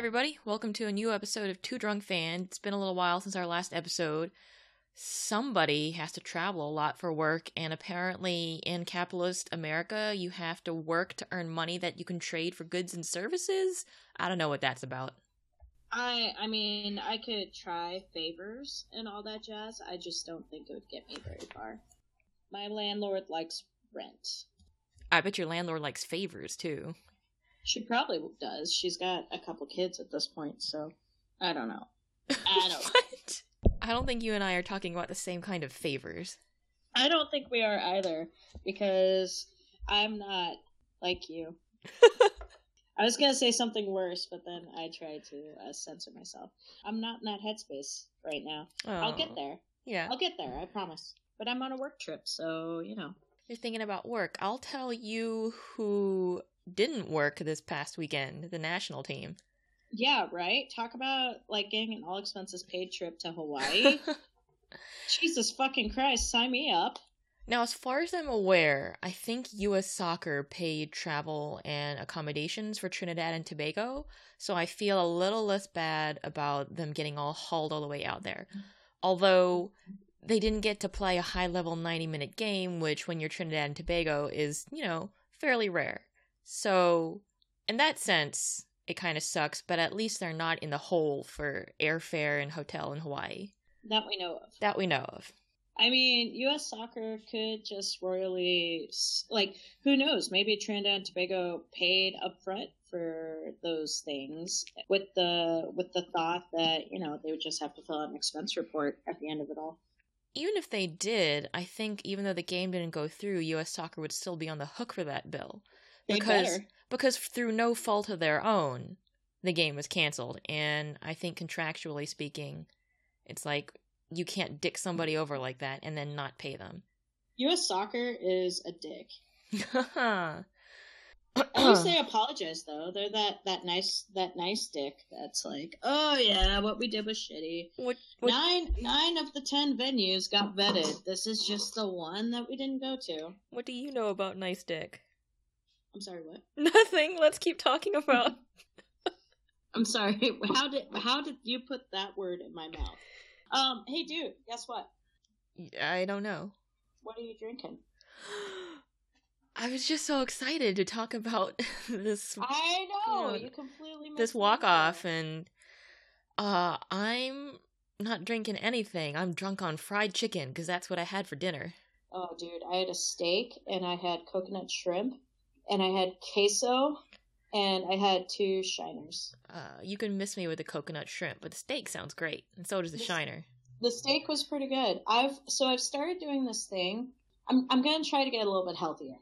everybody. Welcome to a new episode of Two Drunk Fan. It's been a little while since our last episode. Somebody has to travel a lot for work, and apparently, in capitalist America, you have to work to earn money that you can trade for goods and services. I don't know what that's about. I I mean, I could try favors and all that jazz. I just don't think it would get me very far. My landlord likes rent. I bet your landlord likes favors too. She probably does. She's got a couple kids at this point, so I don't know. I don't. what? I don't think you and I are talking about the same kind of favors. I don't think we are either because I'm not like you. I was gonna say something worse, but then I tried to uh, censor myself. I'm not in that headspace right now. I'll get Oh, there. Yeah. I'll get there. I promise. But I'm on a work trip, so you know. You're thinking about work. I'll tell you who didn't work this past weekend the national team. Yeah, right. Talk about like getting an all expenses paid trip to Hawaii. Jesus fucking Christ, sign me up. Now, as far as I'm aware, I think U.S. Soccer paid travel and accommodations for Trinidad and Tobago, so I feel a little less bad about them getting all hauled all the way out there. Although they didn't get to play a high level 90 minute game, which when you're Trinidad and Tobago is, you know, fairly rare. So, in that sense, it kind of sucks, but at least they're not in the hole for airfare and hotel in Hawaii. That we know of. That we know of. I mean, U.S. soccer could just royally, like, who knows? Maybe Trinidad and Tobago paid upfront for those things with the with the thought that you know they would just have to fill out an expense report at the end of it all. even if they did, I think even though the game didn't go through, U.S. Soccer would still be on the hook for that bill Because better. because through no fault of their own, the game was canceled, and I think contractually speaking, it's like you can't dick somebody over like that and then not pay them. U.S. soccer is a dick. what At least they apologize though. They're that that nice that nice dick that's like, oh yeah, what we did was shitty. what, Nine nine of the ten venues got vetted. This is just the one that we didn't go to. what do you know about nice dick? I'm sorry, what? Nothing. Let's keep talking about. I'm sorry. How did how did you put that word in my mouth? Um, hey dude, guess what? I don't know. What are you drinking? I was just so excited to talk about this I know Yeah. you completely this walk off and uh I'm not drinking anything. I'm drunk on fried chicken because that's what I had for dinner. Oh, dude, I had a steak and I had coconut shrimp and I had queso and I had two shiners. Uh you can miss me with the coconut shrimp, but the steak sounds great, and so does the This- shiner. The steak was pretty good. I've so I've started doing this thing. I'm I'm gonna try to get a little bit healthier.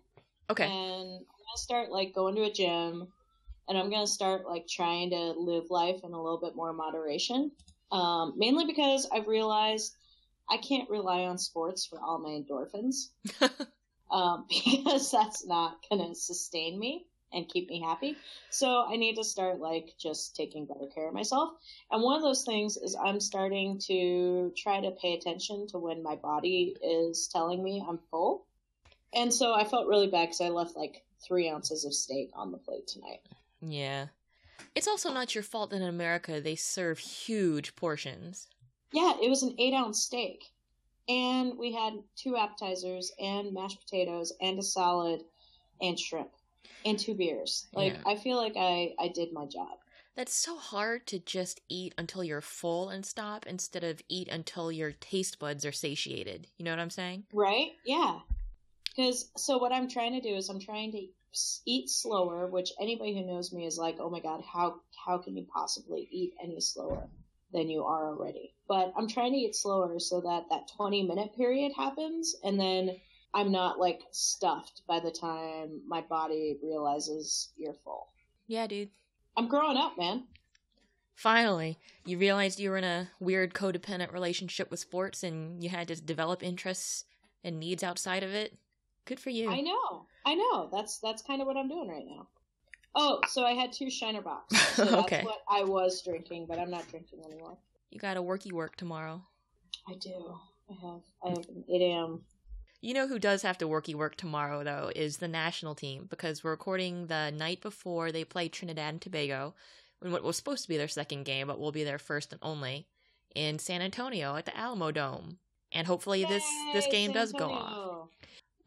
Okay. And I'm gonna start like going to a gym and I'm gonna start like trying to live life in a little bit more moderation. Um, mainly because I've realized I can't rely on sports for all my endorphins. um, because that's not gonna sustain me and keep me happy. So I need to start like just taking better care of myself. And one of those things is I'm starting to try to pay attention to when my body is telling me I'm full. And so I felt really bad because I left like three ounces of steak on the plate tonight. yeah. It's also not your fault that in America they serve huge portions. Yeah, it was an eight ounce steak. And we had two appetizers and mashed potatoes and a salad and shrimp and two beers. Like Yeah. I feel like I, I did my job. That's so hard to just eat until you're full and stop instead of eat until your taste buds are satiated. You know what I'm saying? Right? Yeah. Because so what I'm trying to do is I'm trying to eat slower, which anybody who knows me is like, oh my god, how how can you possibly eat any slower than you are already? But I'm trying to eat slower so that that 20 minute period happens, and then I'm not like stuffed by the time my body realizes you're full. Yeah, dude. I'm growing up, man. Finally, you realized you were in a weird codependent relationship with sports and you had to develop interests and needs outside of it. Good for you. I know, I know. That's that's kind of what I'm doing right now. Oh, so I had two Shiner Bocks. So that's Okay. what I was drinking, but I'm not drinking anymore. You got a worky work tomorrow. I do. I have. I have an 8 a.m. You know who does have to worky work tomorrow though is the national team because we're recording the night before they play Trinidad and Tobago, in what was supposed to be their second game, but will be their first and only in San Antonio at the Alamodome. And hopefully this this game San does go off.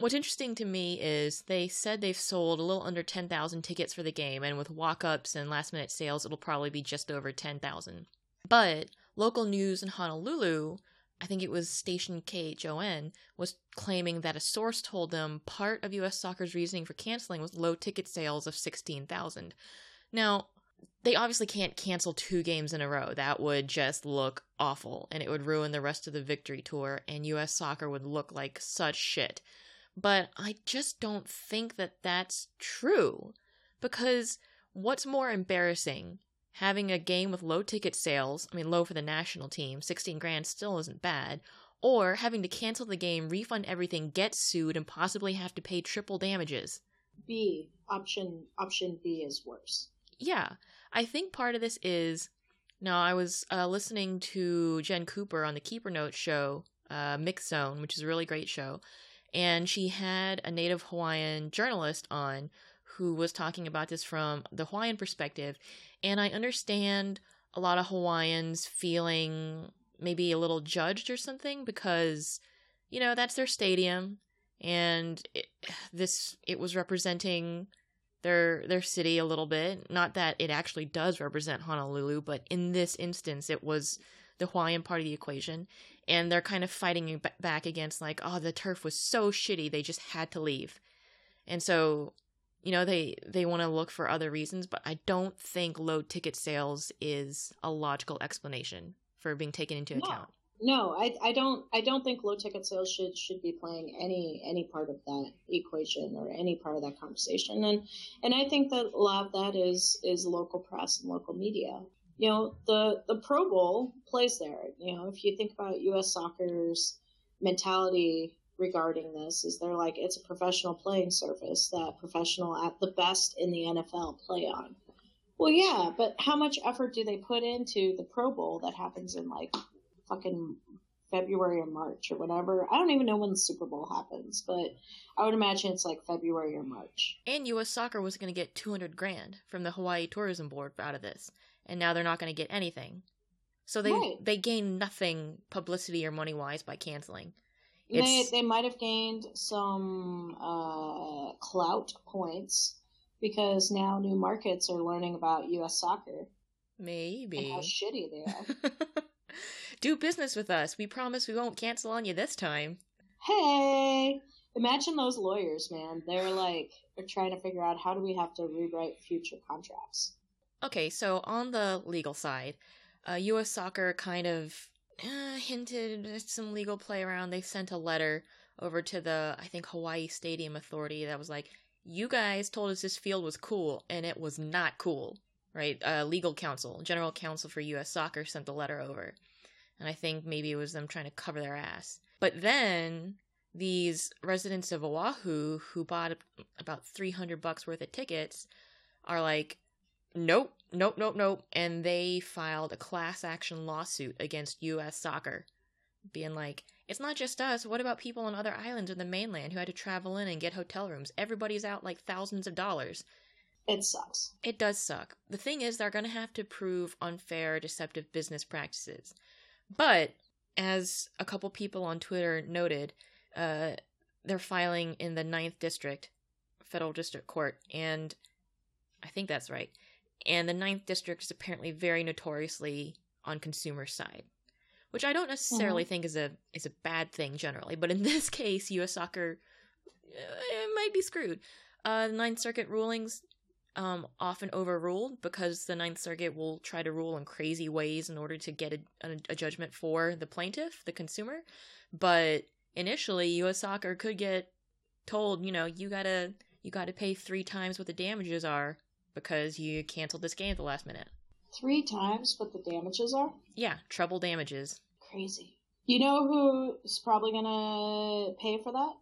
What's interesting to me is they said they've sold a little under 10,000 tickets for the game, and with walk ups and last minute sales, it'll probably be just over 10,000. But local news in Honolulu, I think it was station KHON, was claiming that a source told them part of US Soccer's reasoning for canceling was low ticket sales of 16,000. Now, they obviously can't cancel two games in a row. That would just look awful, and it would ruin the rest of the victory tour, and US Soccer would look like such shit but I just don't think that that's true. Because what's more embarrassing? Having a game with low ticket sales, I mean, low for the national team, 16 grand still isn't bad, or having to cancel the game, refund everything, get sued, and possibly have to pay triple damages. B option option B is worse. Yeah, I think part of this is. Now, I was uh, listening to Jen Cooper on the Keeper Notes show, uh, Mix Zone, which is a really great show and she had a native Hawaiian journalist on who was talking about this from the Hawaiian perspective. And I understand a lot of Hawaiians feeling maybe a little judged or something because, you know, that's their stadium and it, this it was representing their their city a little bit. Not that it actually does represent Honolulu, but in this instance it was the Hawaiian part of the equation and they're kind of fighting back against like oh the turf was so shitty they just had to leave and so you know they they want to look for other reasons but i don't think low ticket sales is a logical explanation for being taken into No. account No, I, I don't I don't think low ticket sales should should be playing any any part of that equation or any part of that conversation. And and I think that a lot of that is is local press and local media. You know, the the Pro Bowl plays there. You know, if you think about US soccer's mentality regarding this is they're like it's a professional playing surface that professional at the best in the NFL play on. Well, yeah, but how much effort do they put into the Pro Bowl that happens in like fucking February or March or whatever. I don't even know when the Super Bowl happens, but I would imagine it's like February or March. and us soccer was going to get 200 grand from the hawaii tourism board out of this and now they're not going to get anything so they Right. they gain nothing publicity or money wise by canceling They It's- they might have gained some uh, clout points because now new markets are learning about U.S. soccer maybe and how shitty they are. Do business with us. We promise we won't cancel on you this time. hey, imagine those lawyers, man. They're like they're trying to figure out how do we have to rewrite future contracts. Okay, so on the legal side, uh, U.S. Soccer kind of uh, hinted at some legal play around. They sent a letter over to the, I think, Hawaii Stadium Authority that was like, you guys told us this field was cool, and it was not cool, right? Uh, legal counsel, general counsel for U.S. Soccer sent the letter over. And I think maybe it was them trying to cover their ass. But then these residents of Oahu who bought about 300 bucks worth of tickets are like, nope, nope, nope, nope. And they filed a class action lawsuit against U.S. soccer, being like, it's not just us. What about people on other islands or the mainland who had to travel in and get hotel rooms? Everybody's out like thousands of dollars. It sucks. It does suck. The thing is, they're going to have to prove unfair, deceptive business practices. But, as a couple people on Twitter noted, uh, they're filing in the Ninth District, Federal District Court, and I think that's right. And the Ninth District is apparently very notoriously on consumer side, which I don't necessarily think is a is a bad thing generally. But in this case, U.S. Soccer uh, might be screwed. Uh, the Ninth Circuit rulings um, often overruled because the Ninth Circuit will try to rule in crazy ways in order to get a, a, a judgment for the plaintiff, the consumer. But initially, U.S. Soccer could get told, you know, you gotta you gotta pay three times what the damages are because you canceled this game at the last minute. Three times what the damages are. Yeah, treble damages. Crazy. You know who's probably gonna pay for that?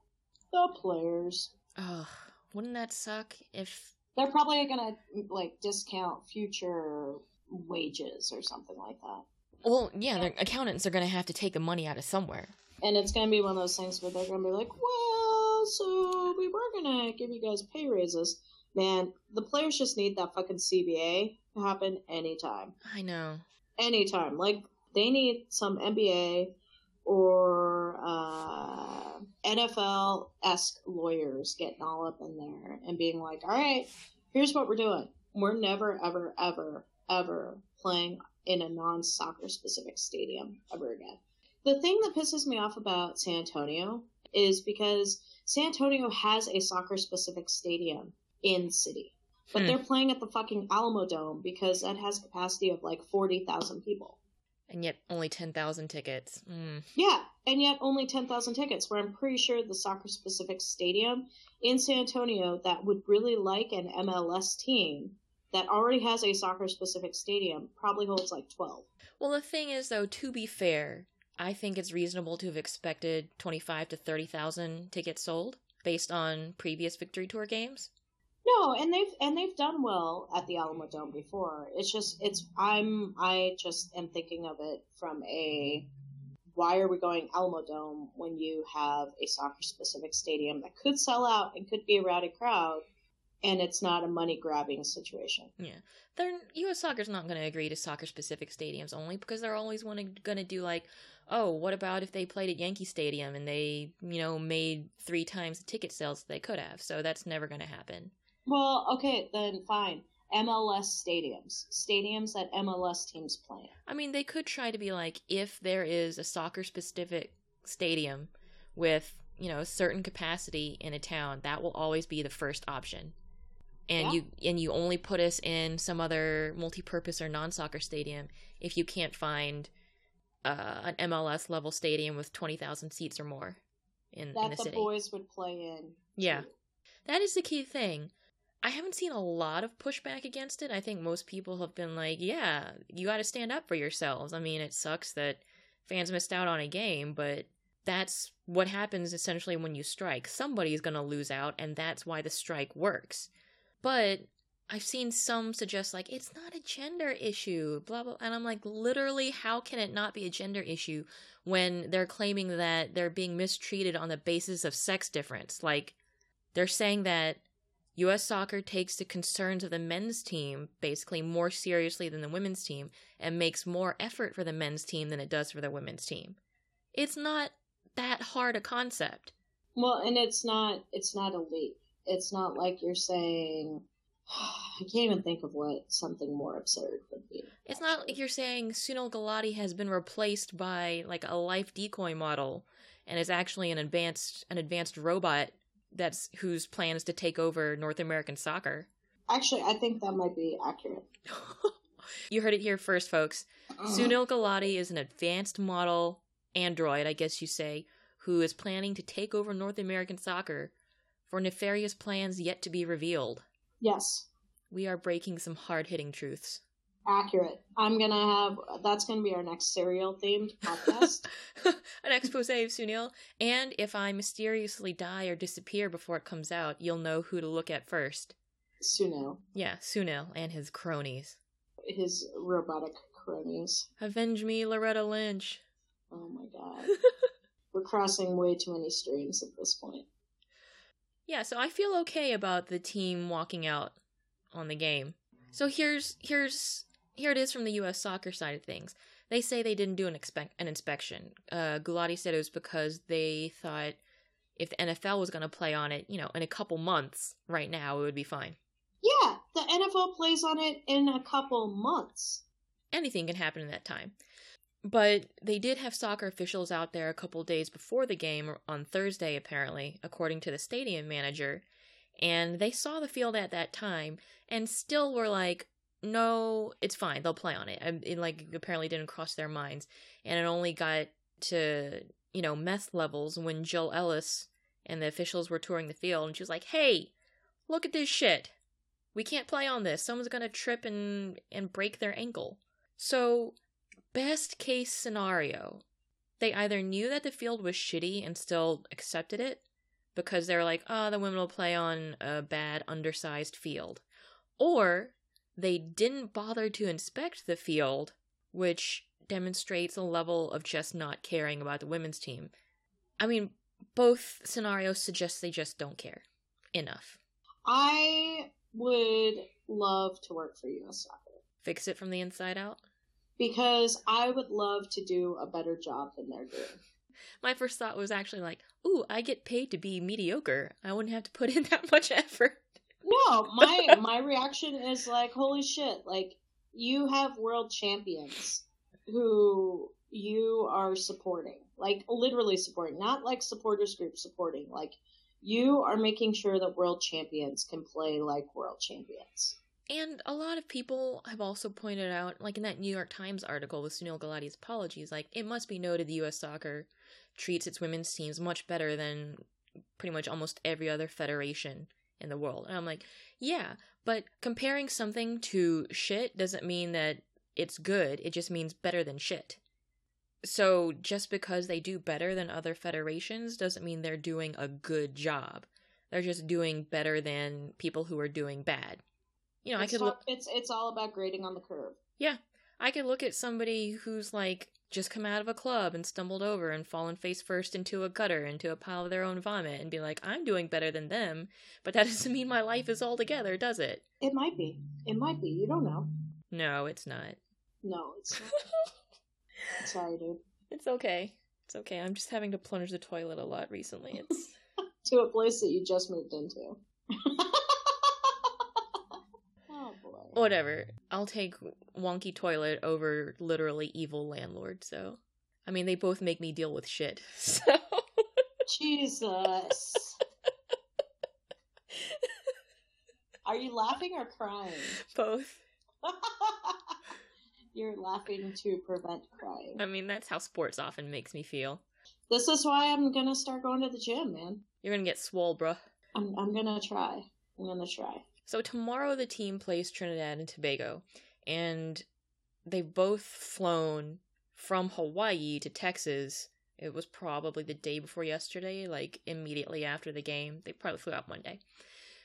The players. Ugh, wouldn't that suck if They're probably gonna like discount future wages or something like that. well, yeah, their accountants are gonna have to take the money out of somewhere. And it's gonna be one of those things where they're gonna be like, "Well, so we were gonna give you guys pay raises." Man, the players just need that fucking CBA to happen anytime. I know. Anytime. Like they need some NBA or uh, NFL esque lawyers getting all up in there and being like, all right, here's what we're doing. We're never, ever, ever, ever playing in a non soccer specific stadium ever again. The thing that pisses me off about San Antonio is because San Antonio has a soccer specific stadium in city, but Hmm. they're playing at the fucking Alamodome because that has capacity of like 40,000 people. And yet only 10,000 tickets. Mm. Yeah, and yet only 10,000 tickets, where I'm pretty sure the soccer specific stadium in San Antonio that would really like an MLS team that already has a soccer specific stadium probably holds like 12. Well, the thing is, though, to be fair, I think it's reasonable to have expected 25 to 30,000 tickets sold based on previous Victory Tour games. No, and they've and they've done well at the Alamodome before. It's just it's I'm I just am thinking of it from a why are we going Alamodome when you have a soccer specific stadium that could sell out and could be a rowdy crowd and it's not a money grabbing situation. Yeah. They're, U.S. Soccer's not going to agree to soccer specific stadiums only because they're always going to do like, oh, what about if they played at Yankee Stadium and they, you know, made three times the ticket sales they could have? So that's never going to happen. Well, okay, then fine. MLS stadiums. Stadiums that MLS teams play in. I mean, they could try to be like, if there is a soccer specific stadium with, you know, a certain capacity in a town, that will always be the first option. And Yeah. you and you only put us in some other multi-purpose or non-soccer stadium if you can't find uh, an MLS level stadium with 20,000 seats or more in, in That the the city. boys would play in. Yeah. That is the key thing. I haven't seen a lot of pushback against it. I think most people have been like, yeah, you got to stand up for yourselves. I mean, it sucks that fans missed out on a game, but that's what happens essentially when you strike. Somebody's going to lose out, and that's why the strike works. But I've seen some suggest, like, it's not a gender issue, blah, blah. And I'm like, literally, how can it not be a gender issue when they're claiming that they're being mistreated on the basis of sex difference? Like, they're saying that U.S. soccer takes the concerns of the men's team basically more seriously than the women's team and makes more effort for the men's team than it does for the women's team. It's not that hard a concept. Well, and it's not it's not a leap. It's not like you're saying I can't even think of what something more absurd would be. It's not like you're saying Sunil Gulati has been replaced by like a life decoy model and is actually an advanced an advanced robot that's whose plan is to take over North American soccer. Actually, I think that might be accurate. you heard it here first, folks. Uh, Sunil Gulati is an advanced model android, I guess you say, who is planning to take over North American soccer for nefarious plans yet to be revealed. Yes, We are breaking some hard hitting truths. Accurate. I'm gonna have that's gonna be our next serial themed podcast. An expose of Sunil. And if I mysteriously die or disappear before it comes out, you'll know who to look at first. Sunil. Yeah, Sunil and his cronies. his robotic cronies. Avenge me, Loretta Lynch. Oh my god, we're crossing way too many streams at this point. Yeah, so I feel okay about the team walking out on the game. So here's here's here it is from the U.S. soccer side of things. They say they didn't do an expect an inspection. Uh, Gulati said it was because they thought if the NFL was going to play on it, you know, in a couple months, right now, it would be fine. Yeah, the NFL plays on it in a couple months. Anything can happen in that time. But they did have soccer officials out there a couple days before the game on Thursday, apparently, according to the stadium manager. And they saw the field at that time and still were like, no, it's fine. They'll play on it. And It like mm-hmm. apparently didn't cross their minds. And it only got to, you know, meth levels when Jill Ellis and the officials were touring the field and she was like, hey, look at this shit. We can't play on this. Someone's gonna trip and and break their ankle. So, best case scenario, they either knew that the field was shitty and still accepted it because they were like, oh, the women will play on a bad, undersized field. Or they didn't bother to inspect the field, which demonstrates a level of just not caring about the women's team. I mean, both scenarios suggest they just don't care enough. I would love to work for U.S. Soccer. fix it from the inside out? Because I would love to do a better job than they're doing. My first thought was actually like, ooh, I get paid to be mediocre. I wouldn't have to put in that much effort. No, my my reaction is like, holy shit! Like you have world champions who you are supporting, like literally supporting, not like supporters group supporting. Like you are making sure that world champions can play like world champions. And a lot of people have also pointed out, like in that New York Times article with Sunil Gulati's apologies, like it must be noted the U.S. soccer treats its women's teams much better than pretty much almost every other federation in the world. And I'm like, yeah, but comparing something to shit doesn't mean that it's good, it just means better than shit. So just because they do better than other federations doesn't mean they're doing a good job. They're just doing better than people who are doing bad. You know, it's I could look it's it's all about grading on the curve. Yeah. I could look at somebody who's like just come out of a club and stumbled over and fallen face first into a gutter, into a pile of their own vomit, and be like, I'm doing better than them, but that doesn't mean my life is all together, does it? It might be. It might be. You don't know. No, it's not. No, it's not. Sorry, dude. It's okay. It's okay. I'm just having to plunge the toilet a lot recently. It's To a place that you just moved into. Whatever. I'll take wonky toilet over literally evil landlord, so I mean they both make me deal with shit. So Jesus. Are you laughing or crying? both. You're laughing to prevent crying. I mean that's how sports often makes me feel. This is why I'm gonna start going to the gym, man. You're gonna get swole, bruh. I'm I'm gonna try. I'm gonna try. So tomorrow the team plays Trinidad and Tobago, and they've both flown from Hawaii to Texas. It was probably the day before yesterday, like immediately after the game. They probably flew out Monday.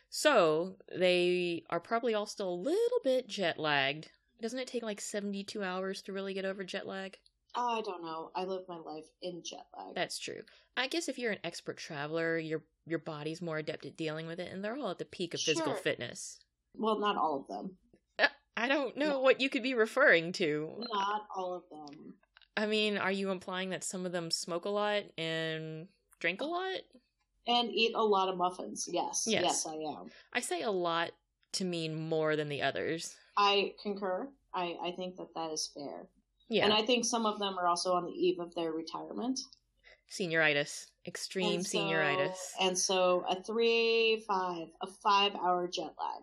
So they are probably all still a little bit jet lagged. Doesn't it take like 72 hours to really get over jet lag? I don't know. I live my life in jet lag. That's true. I guess if you're an expert traveler, your your body's more adept at dealing with it, and they're all at the peak of physical fitness. Well, not all of them. Uh, I don't know No. what you could be referring to. Not all of them. I mean, are you implying that some of them smoke a lot and drink a lot? And eat a lot of muffins. Yes. Yes. Yes, I am. I say a lot to mean more than the others. I concur. I, I think that that is fair. Yeah, And I think some of them are also on the eve of their retirement. senioritis, extreme And so- senioritis. And so a three, five, a five hour jet lag.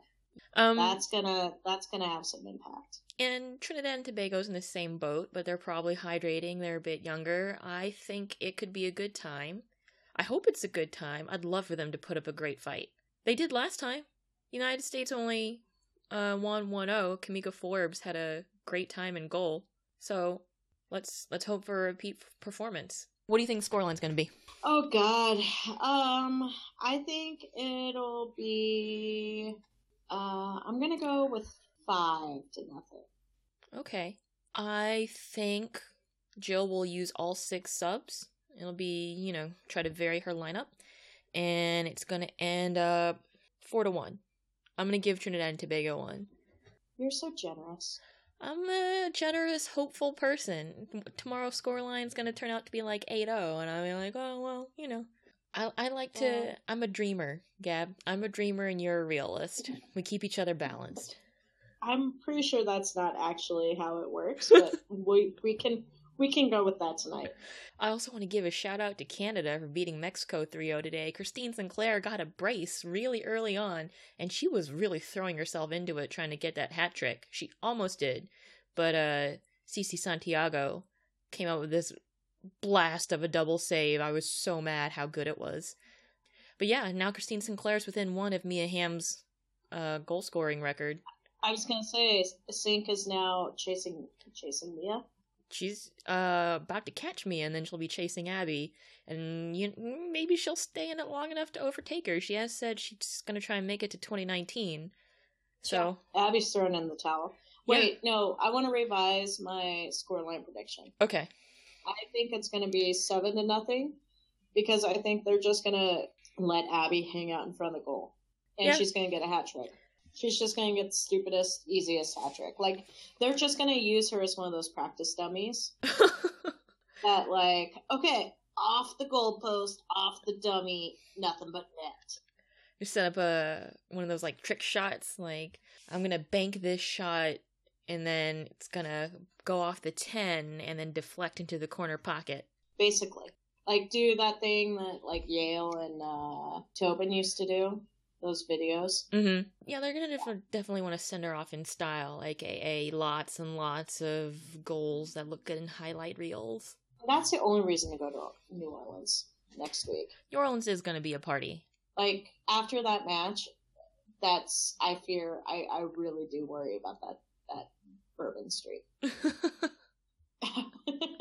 Um, That's gonna that's gonna have some impact. and Trinidad and Tobago's in the same boat, but they're probably hydrating. They're a bit younger. I think it could be a good time. I hope it's a good time. I'd love for them to put up a great fight. They did last time. United States only uh, won 1-0. Kimika Forbes had a great time in goal. So let's let's hope for a repeat performance. What do you think the scoreline's going to be? Oh God. Um, I think it'll be. Uh, I'm gonna go with five to nothing. Okay. I think Jill will use all six subs. It'll be, you know, try to vary her lineup. And it's going to end up 4 to 1. I'm going to give Trinidad and Tobago one. You're so generous. I'm a generous, hopeful person. Tomorrow's scoreline's going to turn out to be like 8 0. And I'll be like, oh, well, you know. I, I like to. Yeah. I'm a dreamer, Gab. I'm a dreamer and you're a realist. We keep each other balanced. I'm pretty sure that's not actually how it works, but we we can we can go with that tonight. I also want to give a shout out to Canada for beating Mexico 3 0 today. Christine Sinclair got a brace really early on, and she was really throwing herself into it trying to get that hat trick. She almost did, but uh, Ceci Santiago came out with this blast of a double save. I was so mad how good it was. But yeah, now Christine Sinclair's within one of Mia Hamm's uh, goal scoring record. I was gonna say Sinc is now chasing chasing Mia. She's uh about to catch me and then she'll be chasing abby and you maybe she'll stay in it long enough to overtake her she has said she's going to try and make it to 2019 so Abby's thrown in the towel. Wait, no, I want to revise my scoreline prediction. okay I think it's going to be seven to nothing because I think they're just going to let Abby hang out in front of the goal, and Yeah. she's going to get a hat trick. She's just gonna get the stupidest, easiest hat trick. Like they're just gonna use her as one of those practice dummies. that like, okay, off the goalpost, off the dummy, nothing but net. You set up a one of those like trick shots. Like I'm gonna bank this shot, and then it's gonna go off the ten, and then deflect into the corner pocket. Basically, like do that thing that like Yael and uh, Tobin used to do. Those videos. Mm-hmm. Yeah, they're gonna def- definitely want to send her off in style, aka lots and lots of goals that look good in highlight reels. That's the only reason to go to New Orleans next week. New Orleans is going to be a party. Like after that match, that's I fear I I really do worry about that that Bourbon Street.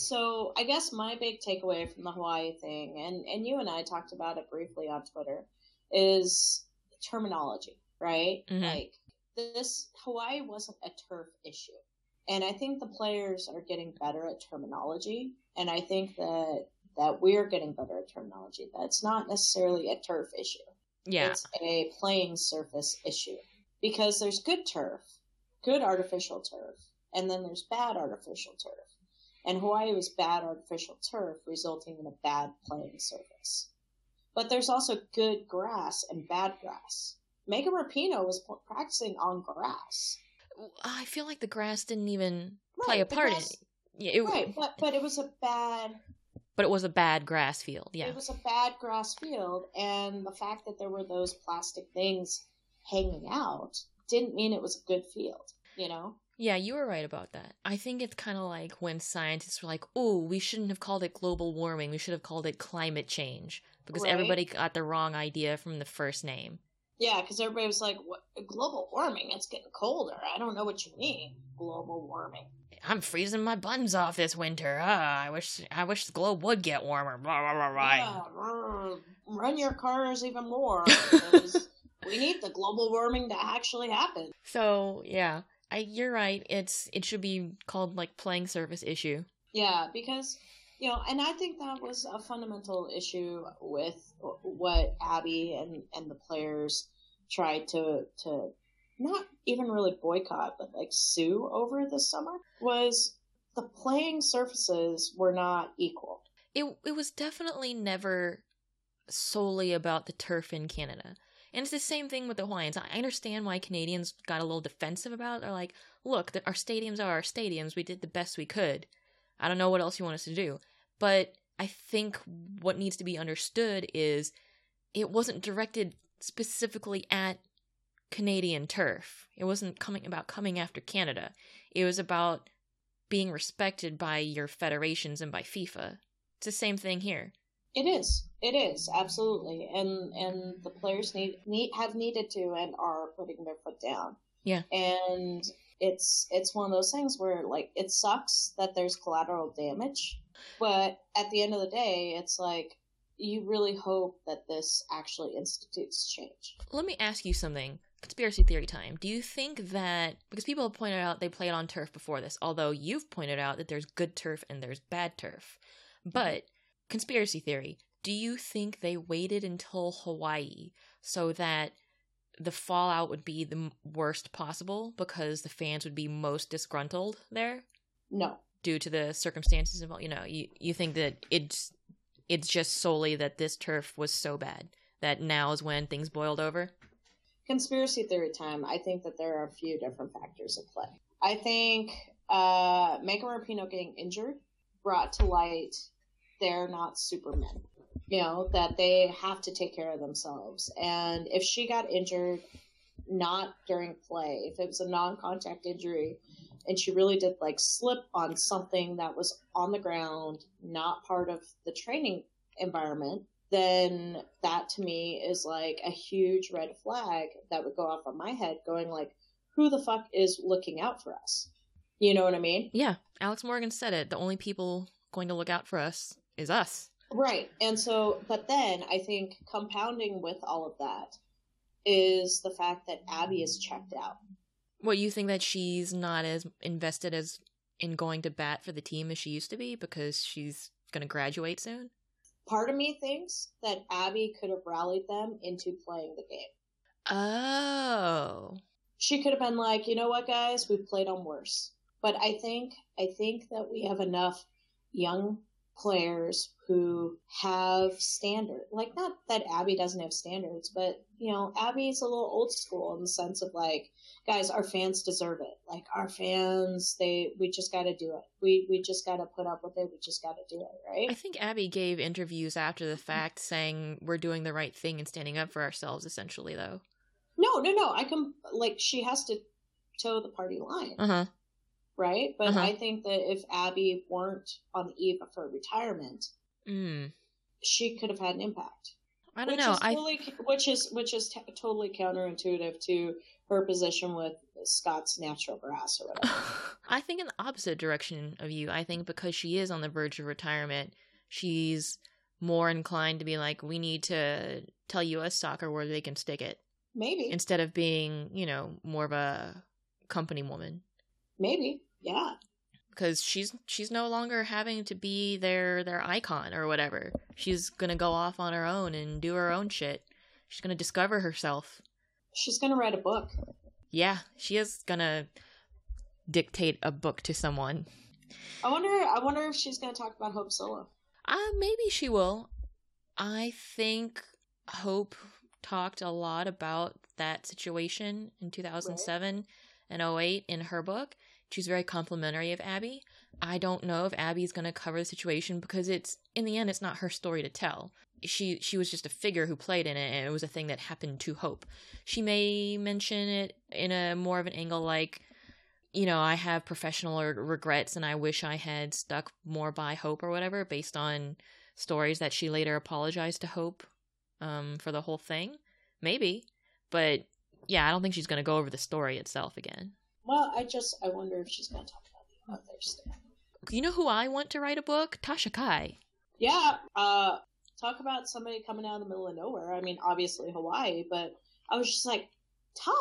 so I guess my big takeaway from the Hawaii thing, and and you and I talked about it briefly on Twitter, is terminology, right? Mhm. Like this Hawaii wasn't a turf issue. And I think the players are getting better at terminology. And I think that that we're getting better at terminology. That's not necessarily a turf issue. yeah, It's a playing surface issue. Because there's good turf, good artificial turf, and then there's bad artificial turf. And Hawaii was bad artificial turf, resulting in a bad playing surface. But there's also good grass and bad grass. Megan Rapinoe was practicing on grass. I feel like the grass didn't even play a part grass- in it. Yeah, it, right, but but it was a bad but it was a bad grass field. Yeah, it was a bad grass field, and the fact that there were those plastic things hanging out didn't mean it was a good field. You know? Yeah, you were right about that. I think it's kind of like when scientists were like, "Oh, we shouldn't have called it global warming. We should have called it climate change," because Right. everybody got the wrong idea from the first name. Yeah, because everybody was like, "What global warming? It's getting colder." I don't know what you mean, global warming. I'm freezing my buns off this winter. Ah, I wish I wish the globe would get warmer. Blah, blah, blah, blah. Yeah, run your cars even more. we need the global warming to actually happen. So yeah, I you're right. It's it should be called like playing surface issue. Yeah, because you know, and I think that was a fundamental issue with what Abby and and the players tried to to not even really boycott, but like sue over this summer was the playing surfaces were not equal. It it was definitely never solely about the turf in Canada. And it's the same thing with the Hawaiians. I understand why Canadians got a little defensive about it. They're like, look, our stadiums are our stadiums. We did the best we could. I don't know what else you want us to do. But I think what needs to be understood is it wasn't directed specifically at Canadian turf. It wasn't coming about coming after Canada. It was about being respected by your federations and by FIFA. It's the same thing here. It is. It is absolutely, and and the players need need have needed to and are putting their foot down. Yeah. and it's it's one of those things where like it sucks that there's collateral damage, but at the end of the day, it's like you really hope that this actually institutes change. Let me ask you something. Conspiracy theory time. Do you think that because people have pointed out they played on turf before this, although you've pointed out that there's good turf and there's bad turf. Mm-hmm. But conspiracy theory, do you think they waited until Hawaii so that the fallout would be the worst possible because the fans would be most disgruntled there No, due to the circumstances involved? You know, you you think that it's it's just solely that this turf was so bad that now is when things boiled over? conspiracy theory time. I think that there are a few different factors at play. I think uh, Megan Rapinoe getting injured brought to light they're not supermen. You know, that they have to take care of themselves. And if she got injured, not during play, if it was a non contact injury, and she really did like slip on something that was on the ground, not part of the training environment, then that to me is like a huge red flag that would go off on my head, going like, who the fuck is looking out for us? You know what I mean? Yeah, Alex Morgan said it. The only people going to look out for us is us. Right. And so, but then I think compounding with all of that is the fact that Abby is checked out. What you think that she's not as invested as in going to bat for the team as she used to be because she's going to graduate soon? Part of me thinks that Abby could have rallied them into playing the game. Oh. She could have been like, you know what, guys, we've played on worse. But I think I think that we have enough young players who have standard. Like not that Abby doesn't have standards, but you know, Abby's a little old school in the sense of like, guys, our fans deserve it. Like our fans, they we just got to do it. We we just got to put up with it. We just got to do it, right? I think Abby gave interviews after the fact saying we're doing the right thing and standing up for ourselves essentially though. No, no, no. I can like she has to toe the party line. Uh-huh. Right? But Uh-huh. I think that if Abby weren't on the eve of her retirement, Mm. she could have had an impact. I don't which know. Is I totally, which is which is t- totally counterintuitive to her position with Scott's natural grass or whatever. I think in the opposite direction of you. I think because she is on the verge of retirement, she's more inclined to be like, we need to tell U.S. soccer where they can stick it Maybe, instead of being, you know, more of a company woman. maybe, yeah. Because she's she's no longer having to be their their icon or whatever. She's gonna go off on her own and do her own shit. She's gonna discover herself. She's gonna write a book. Yeah, she is gonna dictate a book to someone. I wonder. I wonder if she's gonna talk about Hope Solo. Uh, maybe she will. I think Hope talked a lot about that situation in 2007 and 08 in her book. She's very complimentary of Abby. I don't know if Abby's going to cover the situation because it's in the end it's not her story to tell. She she was just a figure who played in it and it was a thing that happened to Hope. She may mention it in a more of an angle like you know, I have professional regrets and I wish I had stuck more by Hope or whatever based on stories that she later apologized to Hope um, for the whole thing. Maybe. But yeah, I don't think she's going to go over the story itself again. Well, I just I wonder if she's gonna talk about the other stuff. You know who I want to write a book? Tasha Kai. Yeah. Uh, talk about somebody coming out of the middle of nowhere. I mean, obviously Hawaii, but I was just like, Ta.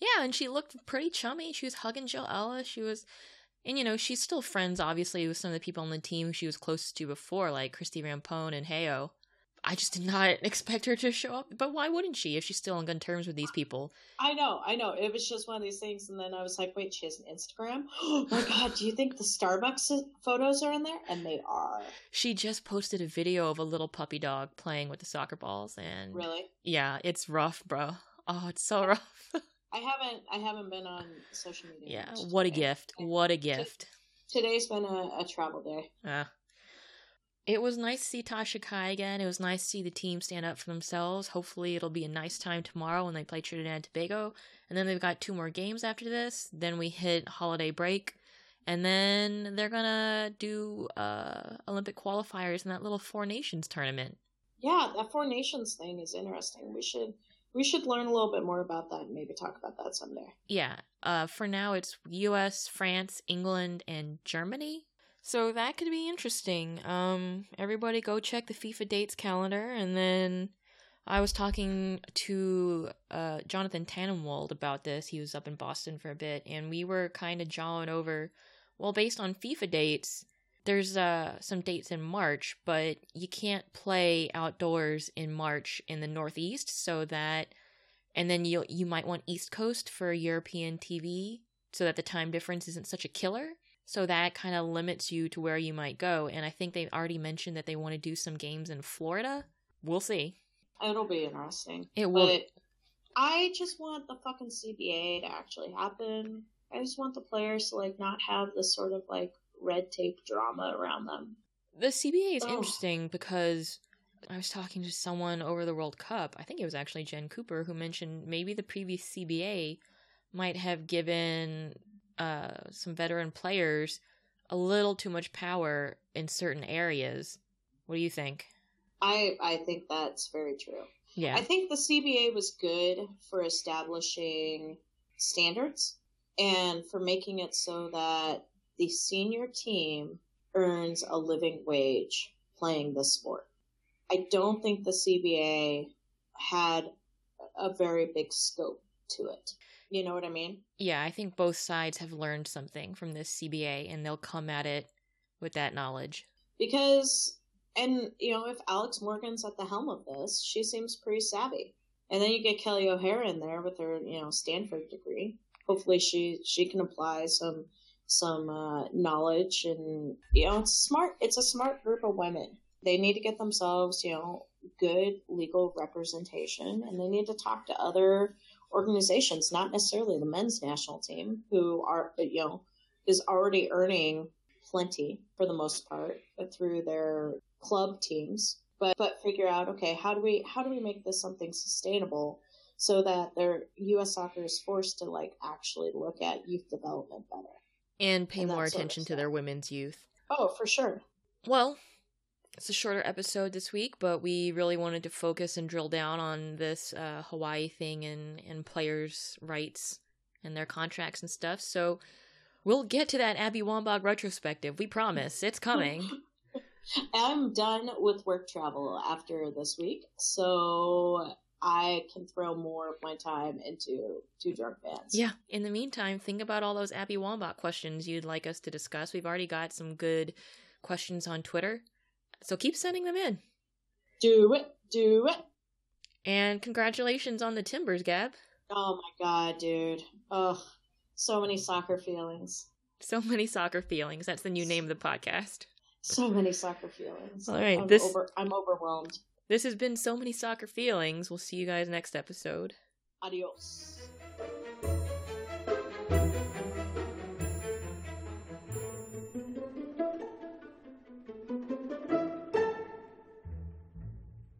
Yeah, and she looked pretty chummy. She was hugging Jill Ellis. She was, and you know, she's still friends, obviously, with some of the people on the team she was closest to before, like Christie Rampone and Heyo. I just did not expect her to show up. But why wouldn't she if she's still on good terms with these people? I know, I know. It was just one of these things, and then I was like, "Wait, she has an Instagram? Oh my god! Do you think the Starbucks photos are in there?" And they are. She just posted a video of a little puppy dog playing with the soccer balls, and Really? yeah, it's rough, bro. Oh, it's so rough. I haven't. I haven't been on social media. yeah, what a gift. What a gift. Today's been a, a travel day. Uh, it was nice to see Tasha Kai again. It was nice to see the team stand up for themselves. Hopefully, it'll be a nice time tomorrow when they play Trinidad and Tobago. And then they've got two more games after this. Then we hit holiday break. And then they're gonna do uh, Olympic qualifiers in that little Four Nations tournament. Yeah, that Four Nations thing is interesting. We should we should learn a little bit more about that and maybe talk about that someday. Yeah. Uh, for now, it's U.S., France, England, and Germany. So that could be interesting. Um, everybody go check the FIFA dates calendar, and then I was talking to uh, Jonathan Tannenwald about this. He was up in Boston for a bit, and we were kind of jawing over. Well, based on FIFA dates, there's uh, some dates in March, but you can't play outdoors in March in the Northeast, so that, and then you you might want East Coast for European TV, so that the time difference isn't such a killer. So that kind of limits you to where you might go. And I think they've already mentioned that they want to do some games in Florida. We'll see. It'll be interesting. It will. But I just want the fucking CBA to actually happen. I just want the players to like not have this sort of like red tape drama around them. The CBA is Oh. interesting because I was talking to someone over the World Cup. I think it was actually Jen Cooper who mentioned maybe the previous CBA might have given uh, some veteran players a little too much power in certain areas. What do you think? I I think that's very true. Yeah. I think the CBA was good for establishing standards and for making it so that the senior team earns a living wage playing the sport. I don't think the CBA had a very big scope to it. You know what I mean? yeah, I think both sides have learned something from this CBA and they'll come at it with that knowledge. Because, and you know, if Alex Morgan's at the helm of this, she seems pretty savvy. And then you get Kelly O'Hara in there with her, you know, Stanford degree. Hopefully, she she can apply some some uh, knowledge, and you know, it's smart. It's a smart group of women. They need to get themselves, you know, good legal representation, and they need to talk to other organizations, not necessarily the men's national team, who are, you know, is already earning plenty for the most part through their club teams. But but figure out okay how do we how do we make this something sustainable so that their us soccer is forced to like actually look at youth development better? And pay and more attention to their women's youth. Oh for sure. Well it's a shorter episode this week, but we really wanted to focus and drill down on this uh, Hawaii thing and, and players' rights and their contracts and stuff. So We'll get to that Abby Wambach retrospective. We promise. It's coming. I'm done with work travel after this week, so I can throw more of my time into two drunk bands. Yeah. In the meantime, think about all those Abby Wambach questions you'd like us to discuss. We've already got some good questions on Twitter, so keep sending them in. Do it. Do it. And congratulations on the Timbers, Gab. Oh my god, dude. Ugh. So many soccer feelings. So many soccer feelings. That's the new name of the podcast. So many soccer feelings. All right, I'm this over, I'm overwhelmed. This has been so many soccer feelings. We'll see you guys next episode. Adios.